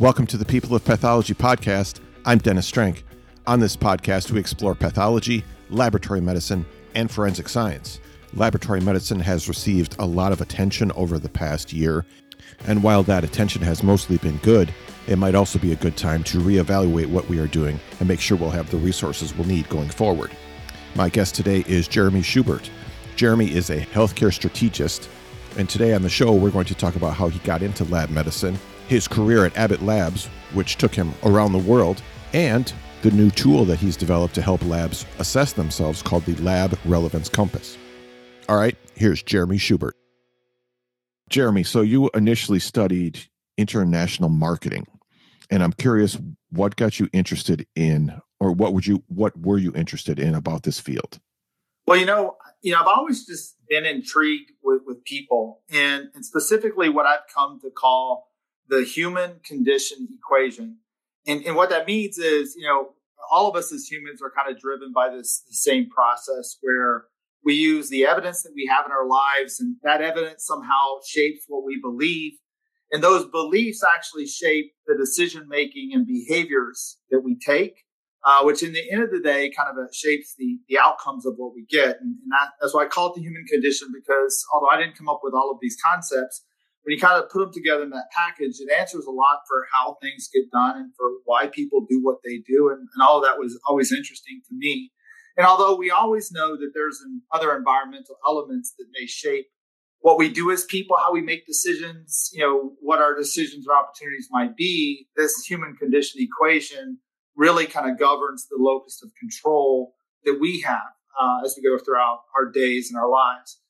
Welcome to the People of Pathology podcast. I'm Dennis Strand. On this podcast, we explore pathology, laboratory medicine, and forensic science. Laboratory medicine has received a lot of attention over the past year, and while that attention has mostly been good, it might also be a good time to reevaluate what we are doing and make sure we'll have the resources we'll need going forward. My guest today is Jeremy Schubert. Jeremy is a healthcare strategist, and today on the show, we're going to talk about how he got into lab medicine, his career at Abbott Labs, which took him around the world, and the new tool that he's developed to help labs assess themselves called the Lab Relevance Compass. All right, here's Jeremy Schubert. Jeremy, so you initially studied international marketing, and I'm curious what got you interested in, or what would you, what were you interested in about this field? Well, you know, you know, I've always just been intrigued with, with people, and, and specifically what I've come to call the human condition equation. And, and what that means is, you know, all of us as humans are kind of driven by this same process where we use the evidence that we have in our lives, and that evidence somehow shapes what we believe. And those beliefs actually shape the decision making and behaviors that we take, uh, which in the end of the day kind of uh, shapes the, the outcomes of what we get. And, and that, that's why I call it the human condition, because although I didn't come up with all of these concepts, when you kind of put them together in that package, it answers a lot for how things get done and for why people do what they do. And, and all of that was always interesting to me. And although we always know that there's other environmental elements that may shape what we do as people, how we make decisions, you know, what our decisions or opportunities might be, this human condition equation really kind of governs the locus of control that we have uh, as we go throughout our days and our lives.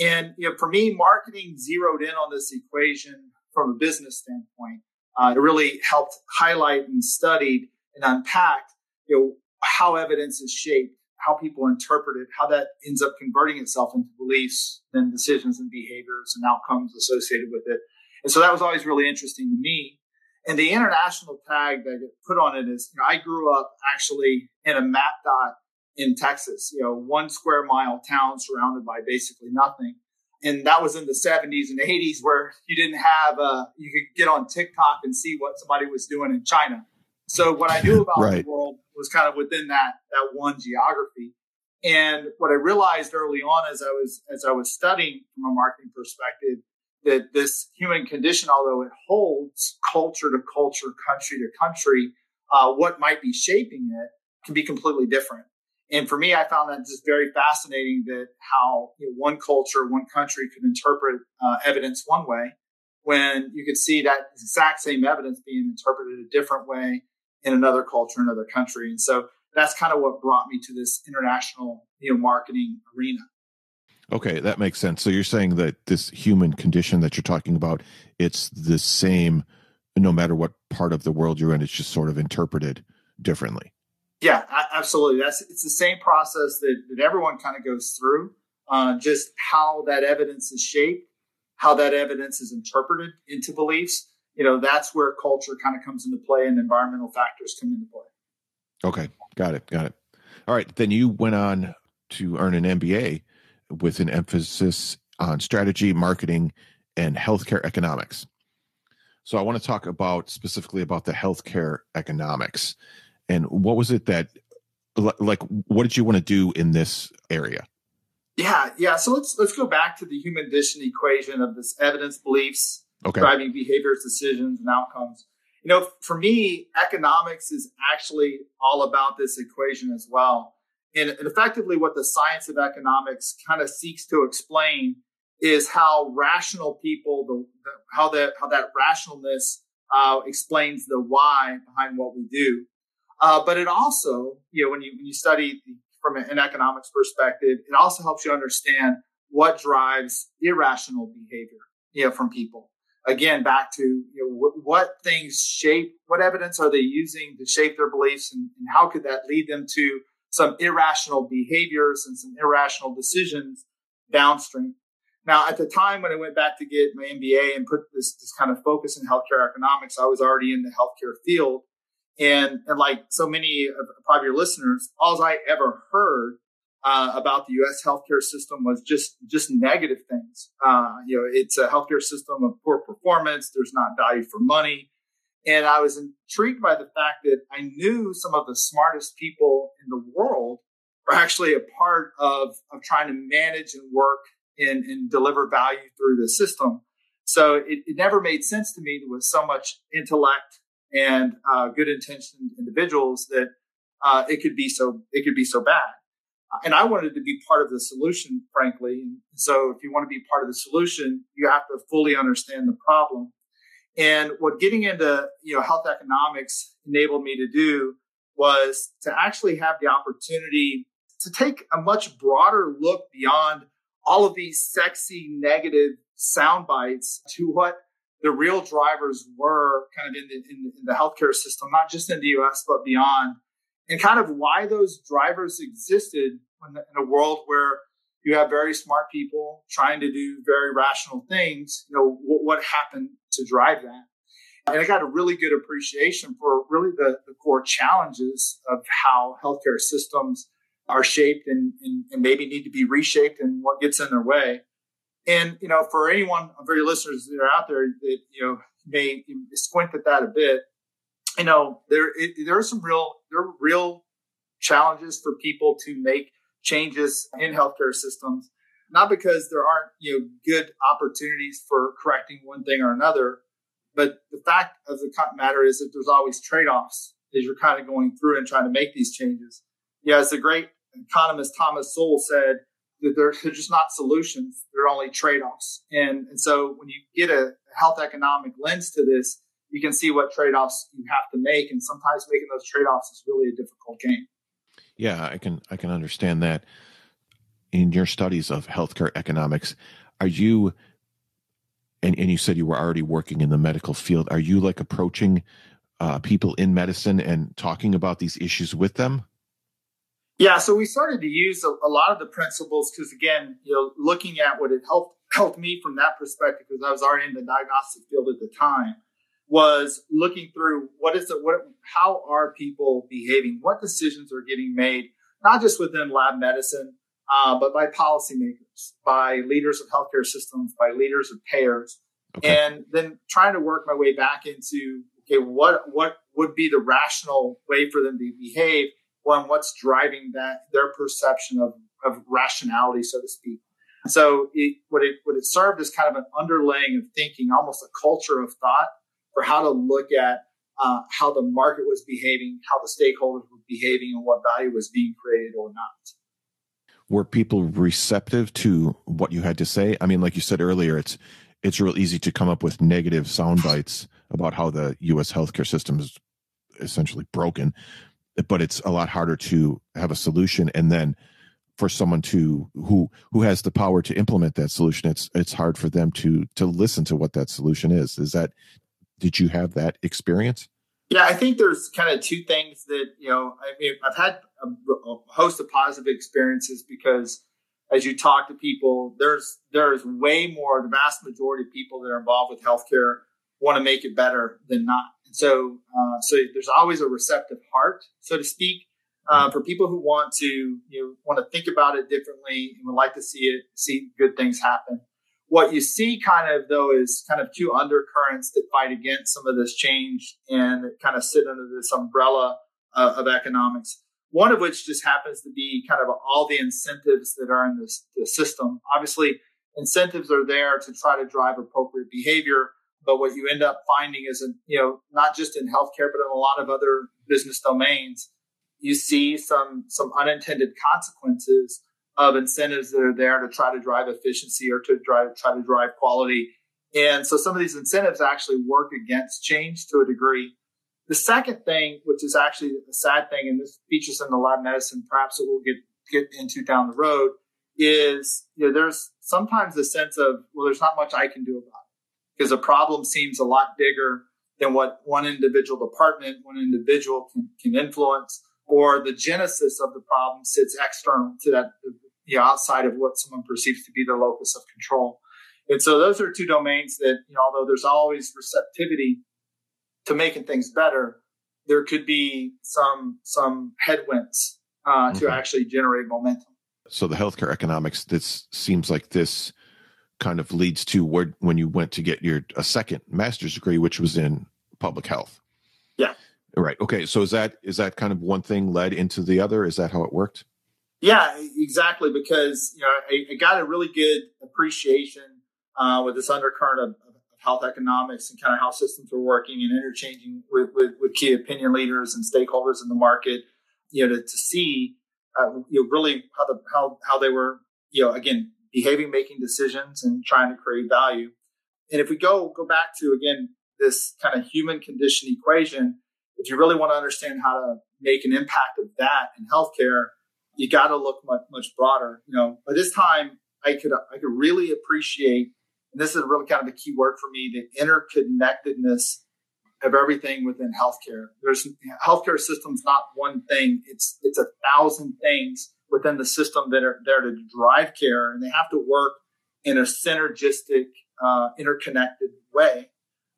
And you know, for me, marketing zeroed in on this equation from a business standpoint. Uh, it really helped highlight and studied and unpack, you know, how evidence is shaped, how people interpret it, how that ends up converting itself into beliefs, then decisions and behaviors and outcomes associated with it. And so that was always really interesting to me. And the international tag that I put on it is, you know, I grew up actually in a map dot in Texas, you know, one square mile town surrounded by basically nothing. And that was in the 70s and 80s where you didn't have, uh, you could get on TikTok and see what somebody was doing in China. So what I knew about right. the world was kind of within that, that one geography. And what I realized early on as I was, as I was studying from a marketing perspective, that this human condition, although it holds culture to culture, country to country, uh, what might be shaping it can be completely different. And for me, I found that just very fascinating that how you know, one culture, one country could interpret uh, evidence one way when you could see that exact same evidence being interpreted a different way in another culture, another country. And so that's kind of what brought me to this international, you know, marketing arena. Okay, that makes sense. So you're saying that this human condition that you're talking about, it's the same no matter what part of the world you're in, it's just sort of interpreted differently. Yeah, absolutely. That's it's the same process that, that everyone kind of goes through. Uh, just how that evidence is shaped, how that evidence is interpreted into beliefs. You know, that's where culture kind of comes into play and environmental factors come into play. Okay, got it, got it. All right, then you went on to earn an MBA with an emphasis on strategy, marketing, and healthcare economics. So I want to talk about specifically about the healthcare economics and what was it that like what did you want to do in this area? Yeah yeah so let's let's go back to the human condition equation of this evidence beliefs okay. driving behaviors decisions and outcomes. You know for me economics is actually all about this equation as well. And, and effectively what the science of economics kind of seeks to explain is how rational people the, the how that how that rationalness uh, explains the why behind what we do uh, but it also, you know, when you when you study from an economics perspective, it also helps you understand what drives irrational behavior, you know, from people. Again, back to you know what, things shape, what evidence are they using to shape their beliefs, and, and how could that lead them to some irrational behaviors and some irrational decisions downstream. Now, at the time when I went back to get my MBA and put this, this kind of focus in healthcare economics, I was already in the healthcare field. And, and like so many of probably your listeners, all I ever heard uh, about the U.S. healthcare system was just just negative things. Uh, you know, it's a healthcare system of poor performance. There's not value for money, And I was intrigued by the fact that I knew some of the smartest people in the world are actually a part of, of trying to manage and work and, and deliver value through the system. So it, it, never made sense to me with so much intellect and uh, good intentioned individuals that uh, it could be so it could be so bad. And I wanted to be part of the solution, frankly. And so if you want to be part of the solution, you have to fully understand the problem. And what getting into you know health economics enabled me to do was to actually have the opportunity to take a much broader look beyond all of these sexy negative sound bites to what the real drivers were kind of in the, in, in the healthcare system, not just in the US, but beyond, and kind of why those drivers existed in, in a world where you have very smart people trying to do very rational things. You know, what, what happened to drive that? And I got a really good appreciation for really the, the core challenges of how healthcare systems are shaped and, and, and, maybe need to be reshaped and what gets in their way. And, you know, for anyone of your listeners that are out there that, you know, may squint at that a bit, you know, there, it, there are some real, there are real challenges for people to make changes in healthcare systems, not because there aren't, you know, good opportunities for correcting one thing or another, but the fact of the matter is that there's always trade-offs as you're kind of going through and trying to make these changes. Yeah, as the great economist Thomas Sowell said, they're, they're just not solutions; they're only trade-offs. And and so when you get a health economic lens to this, you can see what trade-offs you have to make, and sometimes making those trade-offs is really a difficult game. Yeah, I can I can understand that. In your studies of healthcare economics, are you and, and you said you were already working in the medical field. Are you like approaching uh, people in medicine and talking about these issues with them? Yeah, so we started to use a, a lot of the principles because, again, you know, looking at what it helped helped me from that perspective because I was already in the diagnostic field at the time was looking through what is it, what, how are people behaving, what decisions are getting made, not just within lab medicine, uh, but by policymakers, by leaders of healthcare systems, by leaders of payers, okay. and then trying to work my way back into okay, what what would be the rational way for them to behave, one what's driving that their perception of of rationality, so to speak. So it, what it what it served as kind of an underlaying of thinking, almost a culture of thought for how to look at uh, how the market was behaving, how the stakeholders were behaving, and what value was being created or not were people receptive to what you had to say? I mean, like you said earlier, it's it's real easy to come up with negative sound bites about how the U.S. healthcare system is essentially broken, but it's a lot harder to have a solution. And then for someone to who who has the power to implement that solution it's it's hard for them to to listen to what that solution is. Is that did you have that experience? Yeah, I think there's kind of two things that, you know, I mean, I've had a, a host of positive experiences because as you talk to people, there's, there's way more, the vast majority of people that are involved with healthcare want to make it better than not. And so, uh, so there's always a receptive heart, so to speak, uh, mm-hmm. for people who want to, you know, want to think about it differently and would like to see it, see good things happen. What you see kind of though is kind of two undercurrents that fight against some of this change and kind of sit under this umbrella uh, of economics. One of which just happens to be kind of all the incentives that are in this, the system. Obviously, incentives are there to try to drive appropriate behavior. But what you end up finding is, you know, not just in healthcare, but in a lot of other business domains, you see some some unintended consequences of incentives that are there to try to drive efficiency or to drive, try to drive quality. And so some of these incentives actually work against change to a degree. The second thing, which is actually a sad thing, and this features in the lab medicine, perhaps that we'll get, get into down the road, is you know, there's sometimes a sense of, well, there's not much I can do about it because the problem seems a lot bigger than what one individual department, one individual can, can influence, or the genesis of the problem sits external to that you know, outside of what someone perceives to be their locus of control. And so those are two domains that, you know, although there's always receptivity to making things better, there could be some some headwinds uh, to mm-hmm. actually generate momentum. So the healthcare economics, this seems like this kind of leads to where when you went to get your a second master's degree, which was in public health. Yeah. Right. Okay. So is that is that kind of one thing led into the other? Is that how it worked? Yeah, exactly. Because you know, I, I got a really good appreciation uh, with this undercurrent of, of, health economics and kind of how systems were working and interchanging with, with, with key opinion leaders and stakeholders in the market. You know, to, to see uh, you know really how the how how they were you know again behaving, making decisions, and trying to create value. And if we go go back to again this kind of human condition equation, if you really want to understand how to make an impact of that in healthcare, you got to look much, much broader. You know, by this time, I could I could really appreciate, and this is really kind of the key word for me, the interconnectedness of everything within healthcare. There's healthcare system's not one thing; it's it's a thousand things within the system that are there to drive care, and they have to work in a synergistic, uh, interconnected way.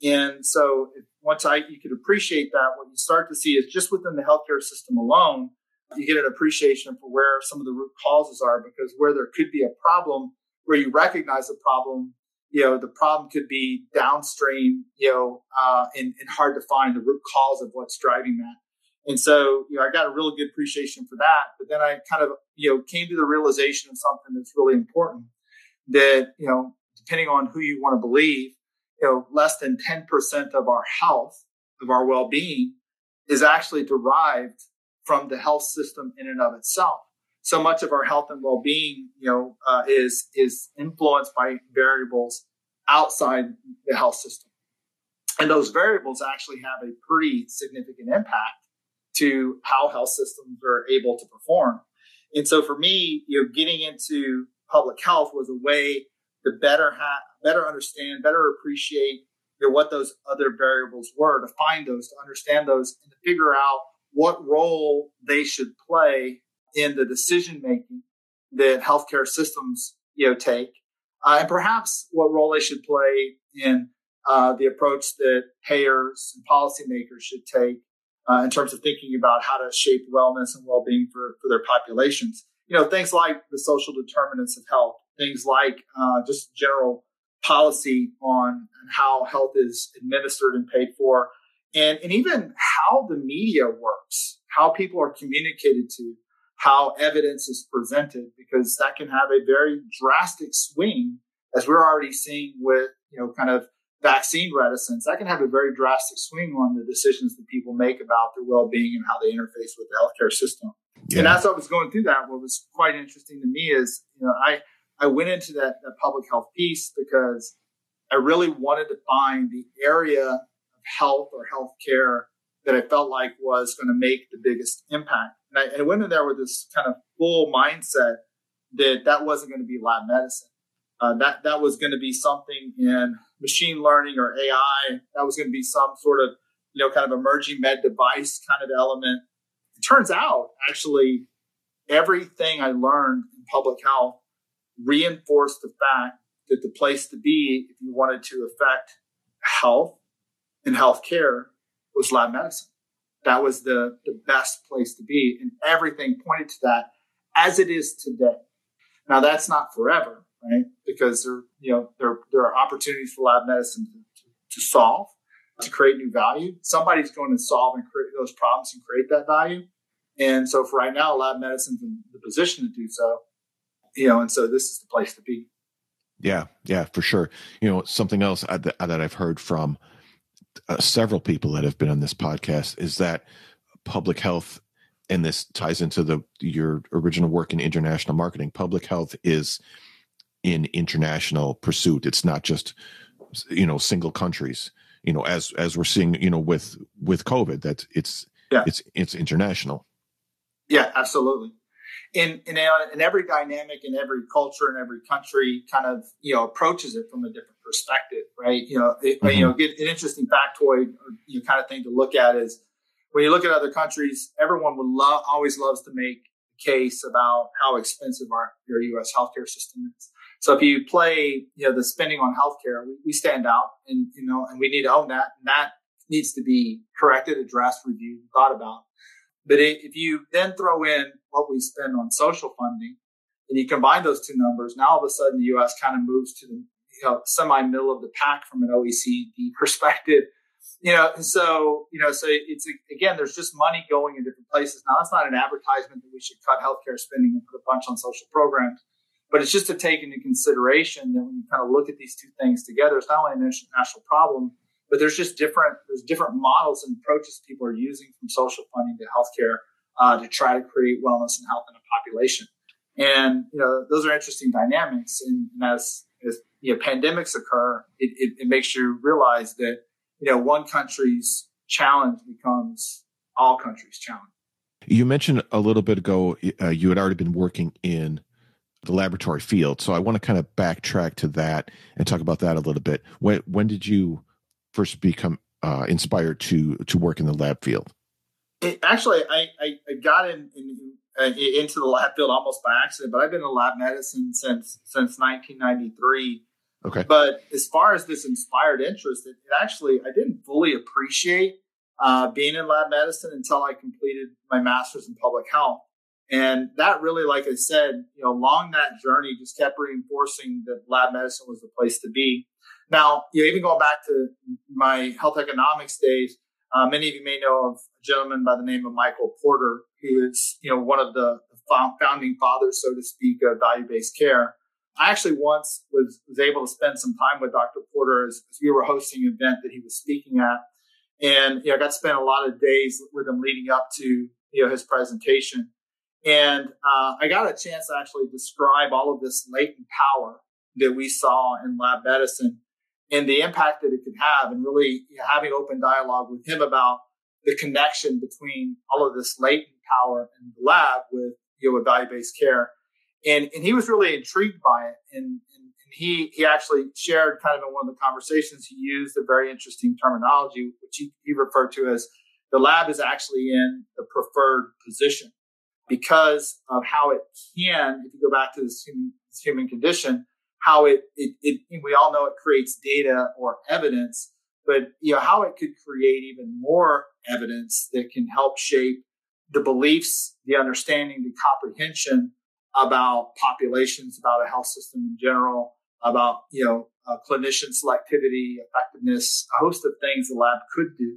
And so, once I you could appreciate that, what you start to see is just within the healthcare system alone you get an appreciation for where some of the root causes are because where there could be a problem where you recognize the problem you know the problem could be downstream you know uh, and, and hard to find the root cause of what's driving that and so you know i got a really good appreciation for that but then i kind of you know came to the realization of something that's really important that you know depending on who you want to believe you know less than 10% of our health of our well-being is actually derived from the health system in and of itself. So much of our health and well-being, you know, uh, is is influenced by variables outside the health system, and those variables actually have a pretty significant impact to how health systems are able to perform. And so, for me, you know, getting into public health was a way to better have, better understand, better appreciate you know, what those other variables were, to find those, to understand those, and to figure out what role they should play in the decision making that healthcare systems you know take, uh, and perhaps what role they should play in uh, the approach that payers and policymakers should take uh, in terms of thinking about how to shape wellness and well-being for, for their populations. You know, things like the social determinants of health, things like uh, just general policy on how health is administered and paid for, and, and even how the media works, how people are communicated to, how evidence is presented, because that can have a very drastic swing, as we're already seeing with, you know, kind of vaccine reticence. That can have a very drastic swing on the decisions that people make about their well-being and how they interface with the healthcare system. Yeah. And as I was going through that, what was quite interesting to me is, you know, I, I went into that, that public health piece because I really wanted to find the area of health or healthcare that I felt like was going to make the biggest impact. And I, and I went in there with this kind of full mindset that that wasn't going to be lab medicine. Uh, that that was going to be something in machine learning or AI. That was going to be some sort of you know kind of emerging med device kind of element. It turns out actually everything I learned in public health reinforced the fact that the place to be if you wanted to affect health in healthcare was lab medicine. That was the, the best place to be. And everything pointed to that as it is today. Now that's not forever, right? Because there, you know, there, there are opportunities for lab medicine to, to solve, to create new value. Somebody's going to solve and create those problems and create that value. And so for right now, lab medicine's in the position to do so. You know, and so this is the place to be. Yeah, yeah, for sure. You know, something else that, that I've heard from uh, several people that have been on this podcast is that public health and this ties into the your original work in international marketing public health is in international pursuit it's not just you know single countries you know as as we're seeing you know with with covid that it's yeah. it's it's international yeah absolutely in in, in every dynamic in every culture in every country kind of you know approaches it from a different perspective, right? You know, it, mm-hmm. you know, get an interesting factoid or you know, kind of thing to look at is when you look at other countries, everyone would love always loves to make a case about how expensive our your U.S. healthcare system is. So if you play, you know, the spending on healthcare, we, we stand out, and you know, and we need to own that, and that needs to be corrected, addressed, reviewed, thought about. But if you then throw in what we spend on social funding, and you combine those two numbers, now all of a sudden the U.S. kind of moves to the you know, semi middle of the pack from an OECD perspective You know, and so, you know, so it's again, there's just money going in different places. Now, that's not an advertisement that we should cut healthcare spending and put a bunch on social programs, but it's just to take into consideration that when you kind of look at these two things together, it's not only an international problem, but there's just different there's different models and approaches people are using from social funding to healthcare uh, to try to create wellness and health in a population. And you know, those are interesting dynamics. And, and as as you know, pandemics occur, it, it, it makes you realize that you know one country's challenge becomes all countries' challenge. You mentioned a little bit ago uh, you had already been working in the laboratory field, so I want to kind of backtrack to that and talk about that a little bit. When when did you first become uh, inspired to to work in the lab field? It, actually, I, I, I got in, in uh, into the lab field almost by accident, but I've been in lab medicine since since 1993. Okay. But as far as this inspired interest, it, it actually I didn't fully appreciate uh, being in lab medicine until I completed my master's in public health, and that really, like I said, you know, along that journey, just kept reinforcing that lab medicine was the place to be. Now, you know, even going back to my health economics days, uh, many of you may know of a gentleman by the name of Michael Porter, who is, you know, one of the founding fathers, so to speak, of value-based care. I actually once was, was able to spend some time with Dr. Porter as, as we were hosting an event that he was speaking at. And, you know, I got to spend a lot of days with him leading up to, you know, his presentation. And uh, I got a chance to actually describe all of this latent power that we saw in lab medicine and the impact that it could have and really you know, having open dialogue with him about the connection between all of this latent power in the lab with you know with value-based care. And and he was really intrigued by it. And, and, and he he actually shared kind of in one of the conversations he used a very interesting terminology which he, he referred to as the lab is actually in the preferred position because of how it can if you go back to this human, this human condition how it, it, it, we all know it creates data or evidence, but you know, how it could create even more evidence that can help shape the beliefs, the understanding, the comprehension about populations, about a health system in general, about, you know, uh, clinician selectivity, effectiveness, a host of things the lab could do.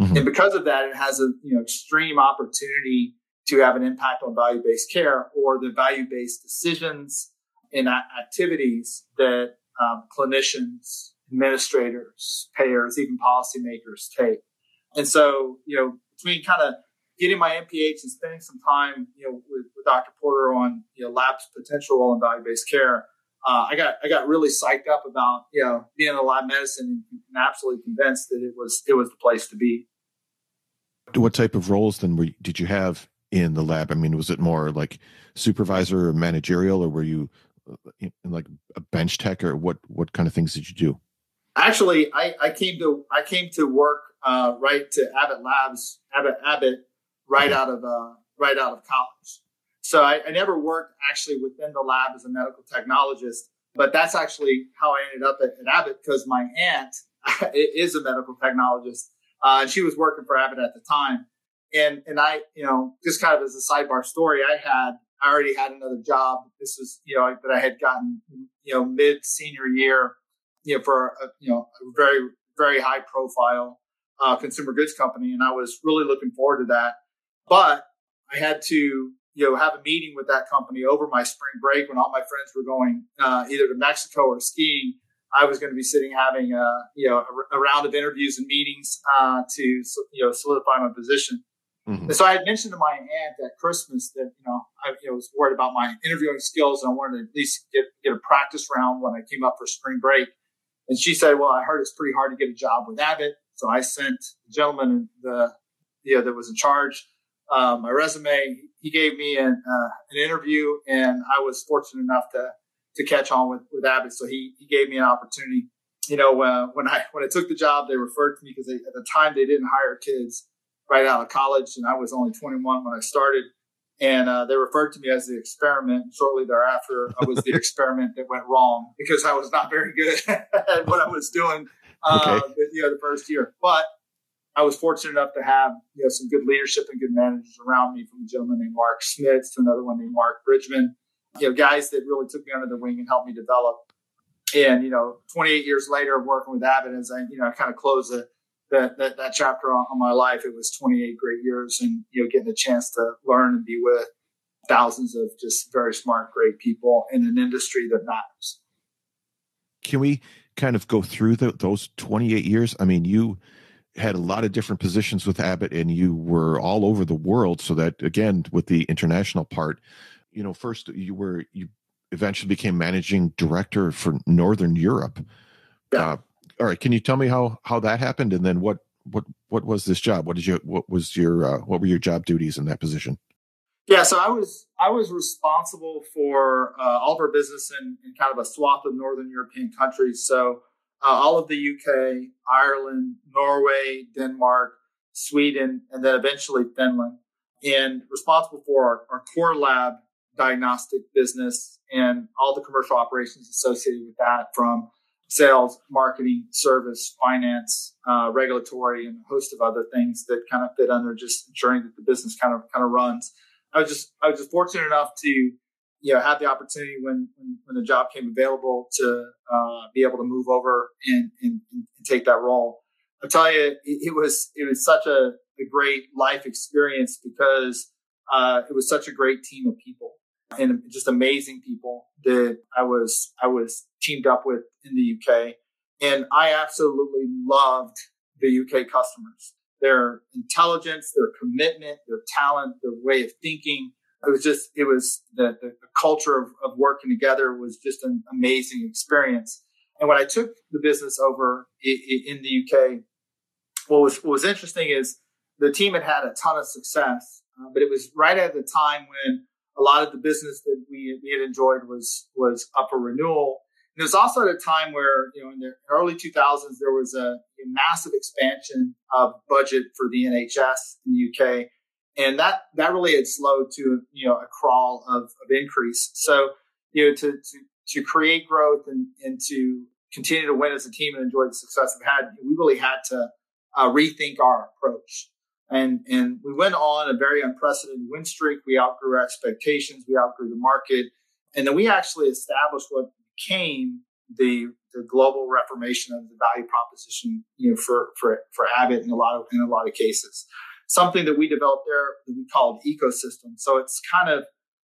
Mm-hmm. And because of that, it has a, you know, extreme opportunity to have an impact on value-based care or the value-based decisions in activities that um, clinicians, administrators, payers, even policymakers take. And so, you know, between kind of getting my MPH and spending some time, you know, with, with Dr. Porter on, you know, lab's potential role in value-based care, uh, I got I got really psyched up about you know being in lab medicine and, and absolutely convinced that it was it was the place to be. What type of roles then were, did you have in the lab? I mean, was it more like supervisor or managerial, or were you like a bench tech or what what kind of things did you do? Actually i i came to i came to work uh, right to abbott labs abbott abbott right out of uh, right out of college. So I, I, never worked actually within the lab as a medical technologist but that's actually how i ended up at, at abbott because my aunt is a medical technologist. Uh, and she was working for abbott at the time and and i you know just kind of as a sidebar story i had I already had another job. This was, you know, that I had gotten, you know, mid senior year, you know, for a, you know, a very, very high profile uh, consumer goods company. And I was really looking forward to that. But I had to, you know, have a meeting with that company over my spring break when all my friends were going uh, either to Mexico or skiing. I was going to be sitting having a, you know, a, round of interviews and meetings uh, to, you know, solidify my position. Mm-hmm. And so I had mentioned to my aunt at Christmas that, you know, I you know, was worried about my interviewing skills and I wanted to at least get, get a practice round when I came up for spring break. And she said, well, I heard it's pretty hard to get a job with Abbott. So I sent the gentleman the, you know, that was in charge, uh, my resume. He gave me an, uh, an interview and I was fortunate enough to, to catch on with, with Abbott. So he, he gave me an opportunity. You know, uh, when I, when I took the job, they referred to me because at the time they didn't hire kids right out of college, and I was only 21 when I started. And uh, they referred to me as the experiment. Shortly thereafter, I was the experiment that went wrong because I was not very good at what I was doing. Uh, okay. you know, the first year, but I was fortunate enough to have you know some good leadership and good managers around me, from a gentleman named Mark Smith to another one named Mark Bridgman. You know, guys that really took me under the wing and helped me develop. And you know, 28 years later, working with Abbott as I you know I kind of close the that, that, that chapter on, my life. It was 28 great years and, you know, getting a chance to learn and be with thousands of just very smart, great people in an industry that matters. Can we kind of go through the, those 28 years? I mean, you had a lot of different positions with Abbott and you were all over the world. So that again, with the international part, you know, first you were, you eventually became managing director for Northern Europe. Yeah. Uh, all right. Can you tell me how, how that happened? And then what, what, what was this job? What did you, what was your, uh, what were your job duties in that position? Yeah, so I was I was responsible for uh, all of our business in, in, kind of a swath of northern European countries. So uh, all of the UK, Ireland, Norway, Denmark, Sweden, and then eventually Finland, and responsible for our, our core lab diagnostic business and all the commercial operations associated with that, from sales, marketing, service, finance, uh, regulatory, and a host of other things that kind of fit under just ensuring that the business kind of kind of runs. I was just I was just fortunate enough to you know have the opportunity when when, the job came available to uh, be able to move over and, and, and take that role. I tell you, it, it, was it was such a, a great life experience because uh, it was such a great team of people and just amazing people that I was I was teamed up with in the UK, and I absolutely loved the UK customers their intelligence, their commitment, their talent, their way of thinking. It was just, it was the, the, culture of, of, working together was just an amazing experience. And when I took the business over in, in the UK, what was, what was interesting is the team had had a ton of success, uh, but it was right at the time when a lot of the business that we, we had enjoyed was, was up for renewal And it was also at a time where, you know, in the early 2000s, there was a, a massive expansion of budget for the NHS in the UK. And that, that really had slowed to, you know, a crawl of, of increase. So, you know, to, to, to create growth and, and to continue to win as a team and enjoy the success we've had, we really had to uh, rethink our approach. And, and we went on a very unprecedented win streak. We outgrew our expectations. We outgrew the market. And then we actually established what became the the global reformation of the value proposition, you know, for for for Abbott in a lot of in a lot of cases. Something that we developed there that we called ecosystem. So it's kind of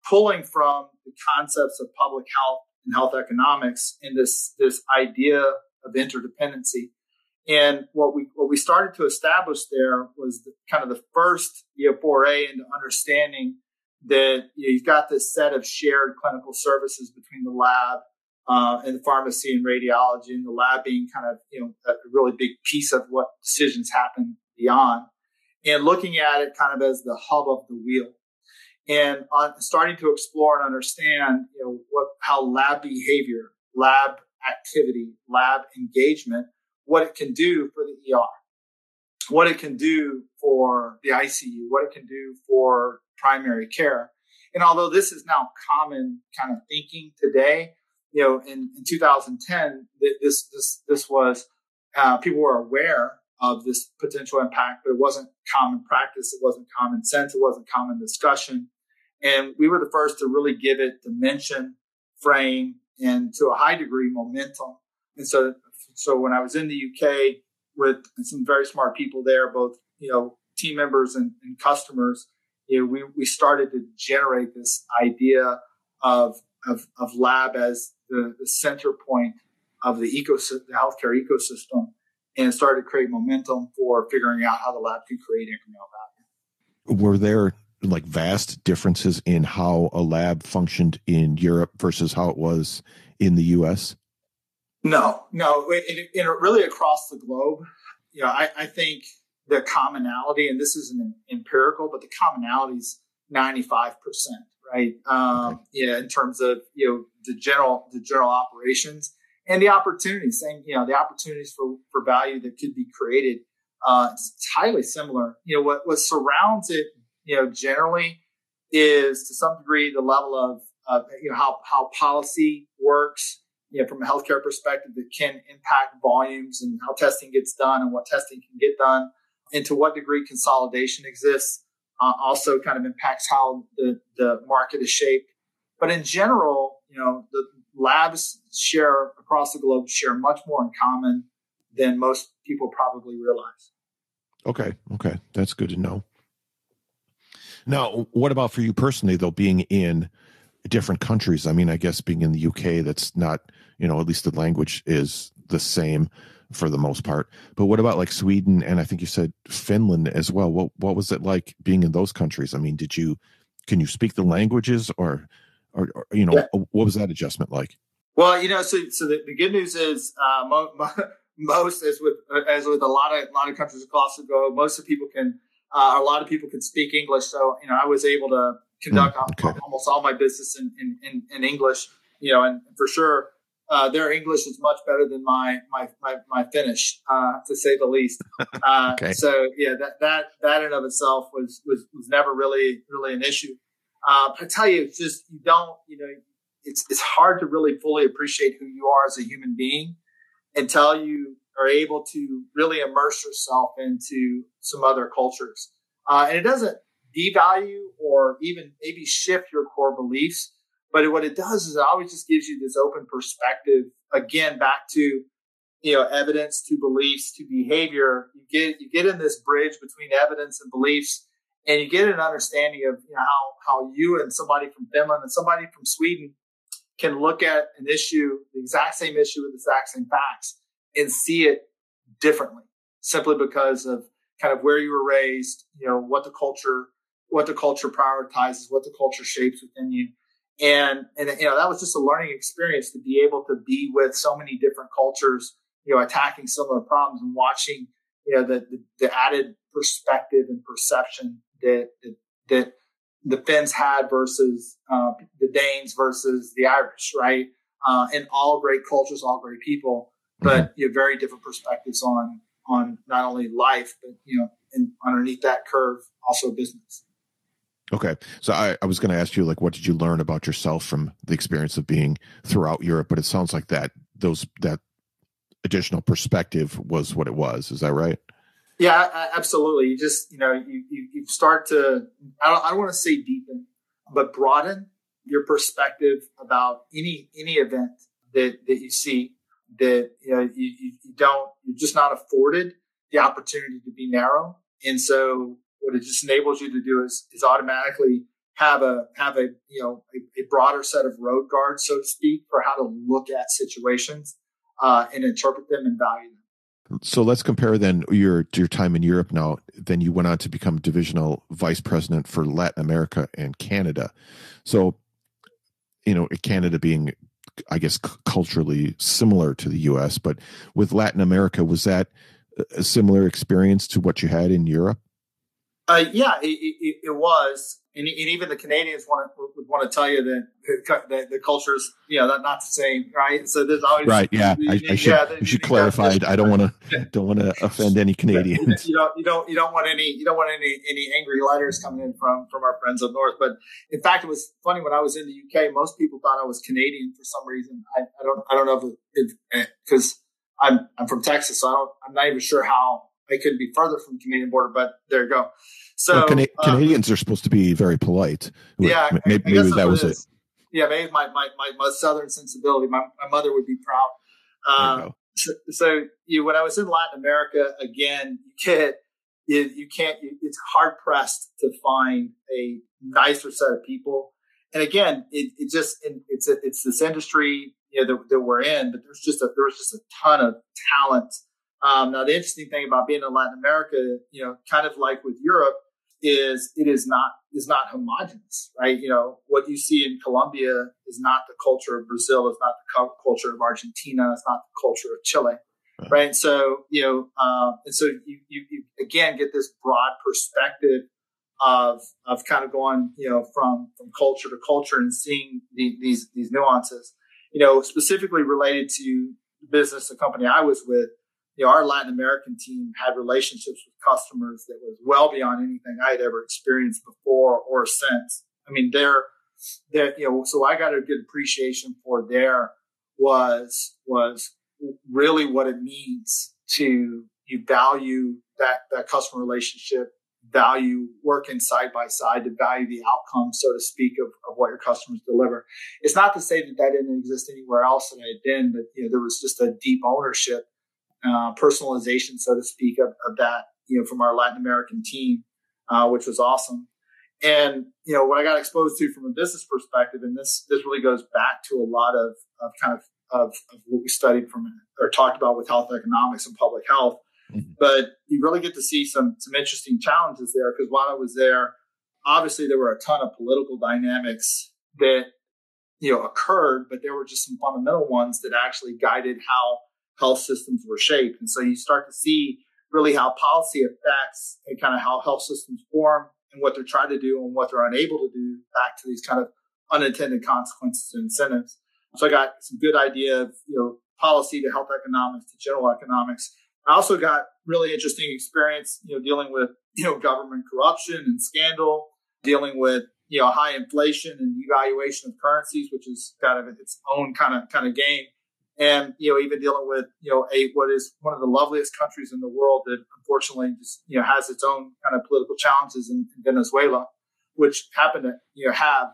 pulling from the concepts of public health and health economics in this this idea of interdependency. And what we what we started to establish there was the, kind of the first you know, foray into understanding that you you've got this set of shared clinical services between the lab uh, and pharmacy and radiology and the lab being kind of, you know, a really big piece of what decisions happen beyond and looking at it kind of as the hub of the wheel. And on starting to explore and understand, you know, what, how lab behavior, lab activity, lab engagement, what it can do for the ER, what it can do for the ICU, what it can do for primary care. And although this is now common kind of thinking today, you know, in, in 2010, this, this, this was, uh, people were aware of this potential impact, but it wasn't common practice. It wasn't common sense. It wasn't common discussion. And we were the first to really give it dimension, frame, and to a high degree momentum. And so, so when I was in the UK with some very smart people there, both, you know, team members and, and customers, you know, we, we started to generate this idea of, of, of lab as the, the center point of the ecosystem, the healthcare ecosystem, and started to create momentum for figuring out how the lab could create incremental value. Were there like vast differences in how a lab functioned in Europe versus how it was in the U.S.? No, no, it, it, it really across the globe. You know, I, I think the commonality, and this isn't empirical, but the commonality is 95% right? Um, okay. Yeah, in terms of you know the general the general operations and the opportunities, saying you know the opportunities for for value that could be created. Uh, it's highly similar. You know what what surrounds it, you know, generally is to some degree the level of uh, you know how how policy works. You know, from a healthcare perspective, that can impact volumes and how testing gets done and what testing can get done, and to what degree consolidation exists uh, also kind of impacts how the, the market is shaped. But in general, you know, the labs share across the globe share much more in common than most people probably realize. Okay. Okay. That's good to know. Now, what about for you personally, though, being in different countries? I mean, I guess being in the UK, that's not, you know, at least the language is the same for the most part. But what about like Sweden and I think you said Finland as well? What what was it like being in those countries? I mean, did you can you speak the languages or or, or you know, yeah. what was that adjustment like? Well, you know, so so the, the good news is uh, mo- mo- most as with as with a lot of a lot of countries across the globe, most of people can uh, a lot of people can speak English. So you know, I was able to conduct mm, okay. almost all my business in, in, in, in, English. You know, and for sure, uh, their English is much better than my my my, my Finnish, uh, to say the least. Uh, okay. So yeah, that that that in of itself was was was never really really an issue. Uh, but I tell you, it's just you don't you know it's it's hard to really fully appreciate who you are as a human being until you are able to really immerse yourself into some other cultures. Uh, and it doesn't devalue or even maybe shift your core beliefs, but what it does is it always just gives you this open perspective. Again, back to you know evidence to beliefs to behavior. You get you get in this bridge between evidence and beliefs, and you get an understanding of you know how how you and somebody from Finland and somebody from Sweden can look at an issue, the exact same issue with the exact same facts, and see it differently simply because of kind of where you were raised, you know, what the culture, what the culture prioritizes, what the culture shapes within you. And, and, you know, that was just a learning experience to be able to be with so many different cultures, you know, attacking similar problems and watching, you know, the, the, the added perspective and perception that, that, that the Finns had versus uh, the Danes versus the Irish, right? Uh, and all great cultures, all great people, but you know, very different perspectives on on not only life, but you know, and underneath that curve, also business. Okay, so I, I was going to ask you, like, what did you learn about yourself from the experience of being throughout Europe? But it sounds like that those that additional perspective was what it was. Is that right? Yeah, absolutely. You just, you know, you, you, you start to, I don't, I don't want to say deepen, but broaden your perspective about any, any event that, that you see that, you know, you, you, don't, you're just not afforded the opportunity to be narrow. And so what it just enables you to do is, is automatically have a, have a, you know, a, a broader set of road guards, so to speak, for how to look at situations, uh, and interpret them and value them. So let's compare then your your time in Europe now. Then you went on to become divisional vice president for Latin America and Canada. So, you know, Canada being, I guess, culturally similar to the U.S., but with Latin America, was that a similar experience to what you had in Europe? Uh, yeah, it, it, it was and, and even the Canadians want to, would want to tell you that the, the culture is, you know, that not the same, right? So there's always right. Yeah, I, I should, yeah, you should clarify. I don't want to don't want to offend any Canadians. You don't you don't you don't want any you don't want any any angry letters coming in from from our friends up north. But in fact, it was funny when I was in the UK. Most people thought I was Canadian for some reason. I, I don't I don't know if because I'm I'm from Texas, so I don't I'm not even sure how I couldn't be further from the Canadian border. But there you go. So well, um, Canadians are supposed to be very polite. Yeah, maybe, maybe that was it. it. Yeah, maybe my, my, my, my, southern sensibility. My, my mother would be proud. Um, so, so you, when I was in Latin America, again, you get you, you can't. You, it's hard pressed to find a nicer set of people. And again, it, it just it's a, it's this industry you know that, that we're in, but there's just a there was just a ton of talent. Um, now, the interesting thing about being in Latin America, you know, kind of like with Europe, is it is not is not homogenous, right? You know, what you see in Colombia is not the culture of Brazil, it's not the culture of Argentina, it's not the culture of Chile, right? right? And so, you know, uh, and so you, you, you again get this broad perspective of of kind of going, you know, from from culture to culture and seeing the, these these nuances, you know, specifically related to the business, the company I was with you know, our Latin American team had relationships with customers that was well beyond anything I had ever experienced before or since. I mean, they're, they're, you know, so I got a good appreciation for there was, was really what it means to you value that, that customer relationship, value working side by side to value the outcome, so to speak, of, of what your customers deliver. It's not to say that that didn't exist anywhere else that I had been, but, you know, there was just a deep ownership uh, personalization, so to speak, of, of, that, you know, from our Latin American team, uh, which was awesome. And, you know, what I got exposed to from a business perspective, and this, this really goes back to a lot of, of kind of, of, of what we studied from or talked about with health economics and public health. Mm-hmm. But you really get to see some, some interesting challenges there because while I was there, obviously there were a ton of political dynamics that you know occurred, but there were just some fundamental ones that actually guided how health systems were shaped. And so you start to see really how policy affects and kind of how health systems form and what they're trying to do and what they're unable to do back to these kind of unintended consequences and incentives. So I got some good idea of, you know, policy to health economics to general economics. I also got really interesting experience, you know, dealing with, you know, government corruption and scandal, dealing with you know high inflation and devaluation of currencies, which is kind of its own kind of kind of game. And you know, even dealing with you know a what is one of the loveliest countries in the world that unfortunately just you know has its own kind of political challenges in, in Venezuela, which happened to you know have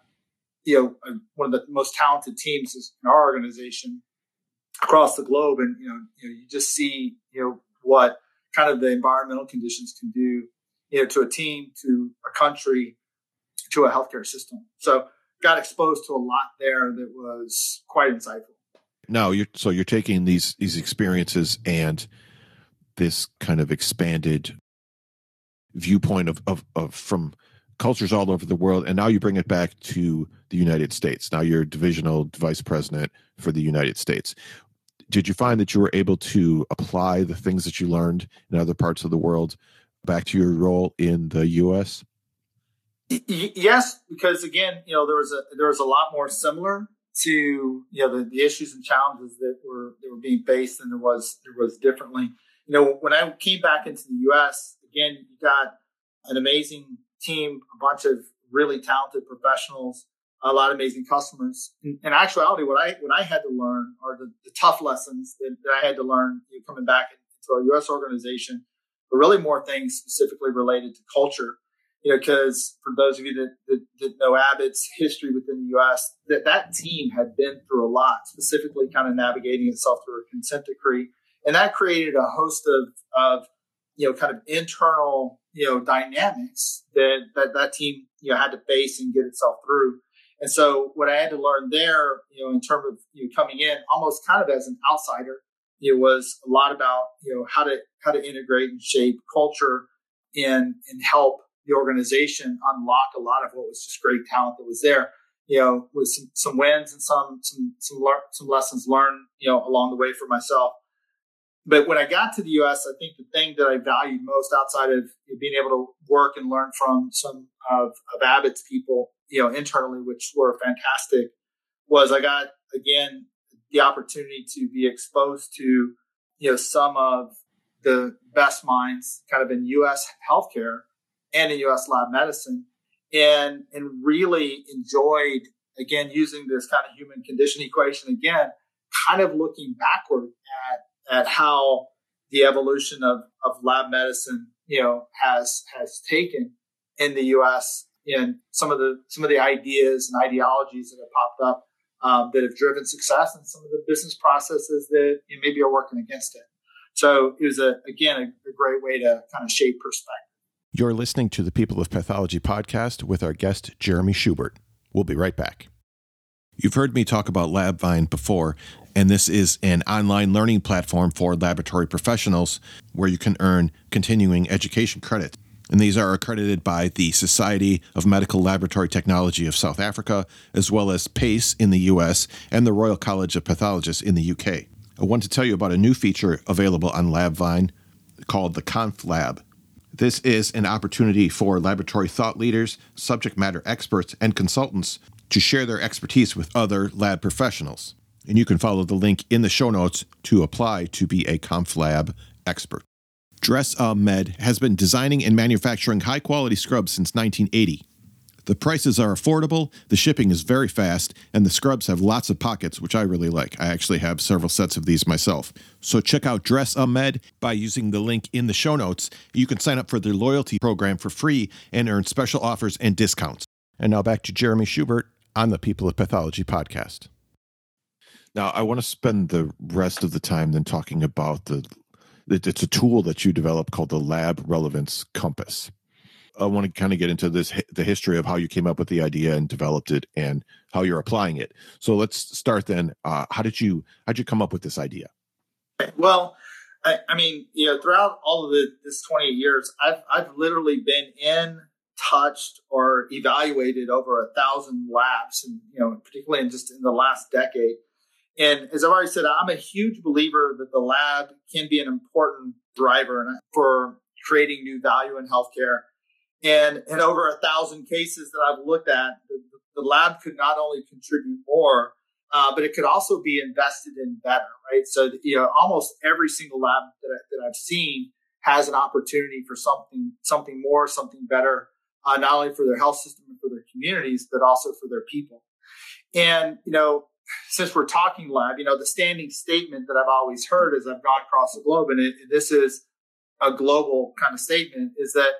you know a, one of the most talented teams in our organization across the globe, and you know you know you just see you know what kind of the environmental conditions can do you know to a team, to a country, to a healthcare system. So got exposed to a lot there that was quite insightful. No, you're so you're taking these these experiences and this kind of expanded viewpoint of, of, of from cultures all over the world, and now you bring it back to the United States. Now you're divisional vice president for the United States. Did you find that you were able to apply the things that you learned in other parts of the world back to your role in the U.S.? yes, because again, you know, there was a there was a lot more similar to you know the, the issues and challenges that were that were being faced than there was there was differently. You know, when I came back into the U.S. again, you got an amazing team, a bunch of really talented professionals, a lot of amazing customers. Mm. In, in actuality, what I what I had to learn are the, the tough lessons that, that, I had to learn you know, coming back into our U.S. organization, but really more things specifically related to culture you know, because for those of you that, that, that, know Abbott's history within the U.S., that that team had been through a lot, specifically kind of navigating itself through a consent decree, and that created a host of of you know kind of internal you know dynamics that that that team you know had to face and get itself through. And so what I had to learn there, you know, in terms of you know, coming in almost kind of as an outsider, it was a lot about you know how to how to integrate and shape culture and and help the organization unlock a lot of what was just great talent that was there. You know, with some, some wins and some some some some lessons learned, you know, along the way for myself. But when I got to the U.S., I think the thing that I valued most, outside of being able to work and learn from some of, of Abbott's people, you know, internally, which were fantastic, was I got again the opportunity to be exposed to, you know, some of the best minds kind of in U.S. healthcare and in U.S. lab medicine, and and really enjoyed again using this kind of human condition equation again, kind of looking backward at at how the evolution of, of lab medicine, you know, has has taken in the U.S. and some of the some of the ideas and ideologies that have popped up um, that have driven success, and some of the business processes that you know, maybe are working against it. So it was a again a, a great way to kind of shape perspective. You're listening to the People of Pathology podcast with our guest, Jeremy Schubert. We'll be right back. You've heard me talk about LabVine before, and this is an online learning platform for laboratory professionals where you can earn continuing education credit. And these are accredited by the Society of Medical Laboratory Technology of South Africa, as well as PACE in the US and the Royal College of Pathologists in the UK. I want to tell you about a new feature available on LabVine called the ConfLab. This is an opportunity for laboratory thought leaders, subject matter experts, and consultants to share their expertise with other lab professionals. And you can follow the link in the show notes to apply to be a ConfLab expert. Dress Med has been designing and manufacturing high quality scrubs since 1980. The prices are affordable, the shipping is very fast, and the scrubs have lots of pockets, which I really like. I actually have several sets of these myself. So check out Dress Med by using the link in the show notes. You can sign up for their loyalty program for free and earn special offers and discounts. And now back to Jeremy Schubert on the People of Pathology podcast. Now, I want to spend the rest of the time then talking about the It's a tool that you develop called the Lab Relevance Compass. I want to kind of get into this the history of how you came up with the idea and developed it and how you're applying it. So let's start then. Uh, how did you how did you come up with this idea? Well, I, I mean, you know, throughout all of the, this 20 years, I've I've literally been in, touched, or evaluated over a thousand labs, and you know, particularly in just in the last decade. And as I've already said, I'm a huge believer that the lab can be an important driver for creating new value in healthcare. And in over a thousand cases that I've looked at, the, the lab could not only contribute more, uh, but it could also be invested in better, right? So, you know, almost every single lab that, I, that I've seen has an opportunity for something, something more, something better, uh, not only for their health system and for their communities, but also for their people. And, you know, since we're talking lab, you know, the standing statement that I've always heard as I've gone across the globe, and it, this is a global kind of statement, is that,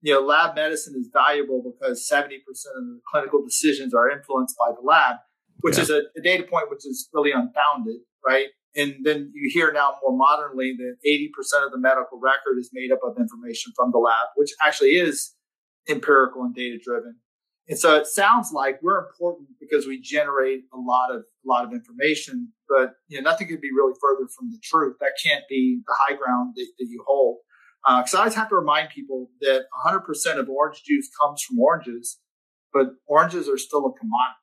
you know, lab medicine is valuable because 70% of the clinical decisions are influenced by the lab, which yeah. is a, a, data point which is really unfounded, right? And then you hear now more modernly that 80% of the medical record is made up of information from the lab, which actually is empirical and data driven. And so it sounds like we're important because we generate a lot of a lot of information, but you know, nothing could be really further from the truth. That can't be the high ground that, that you hold. Because uh, I always have to remind people that 100% of orange juice comes from oranges, but oranges are still a commodity.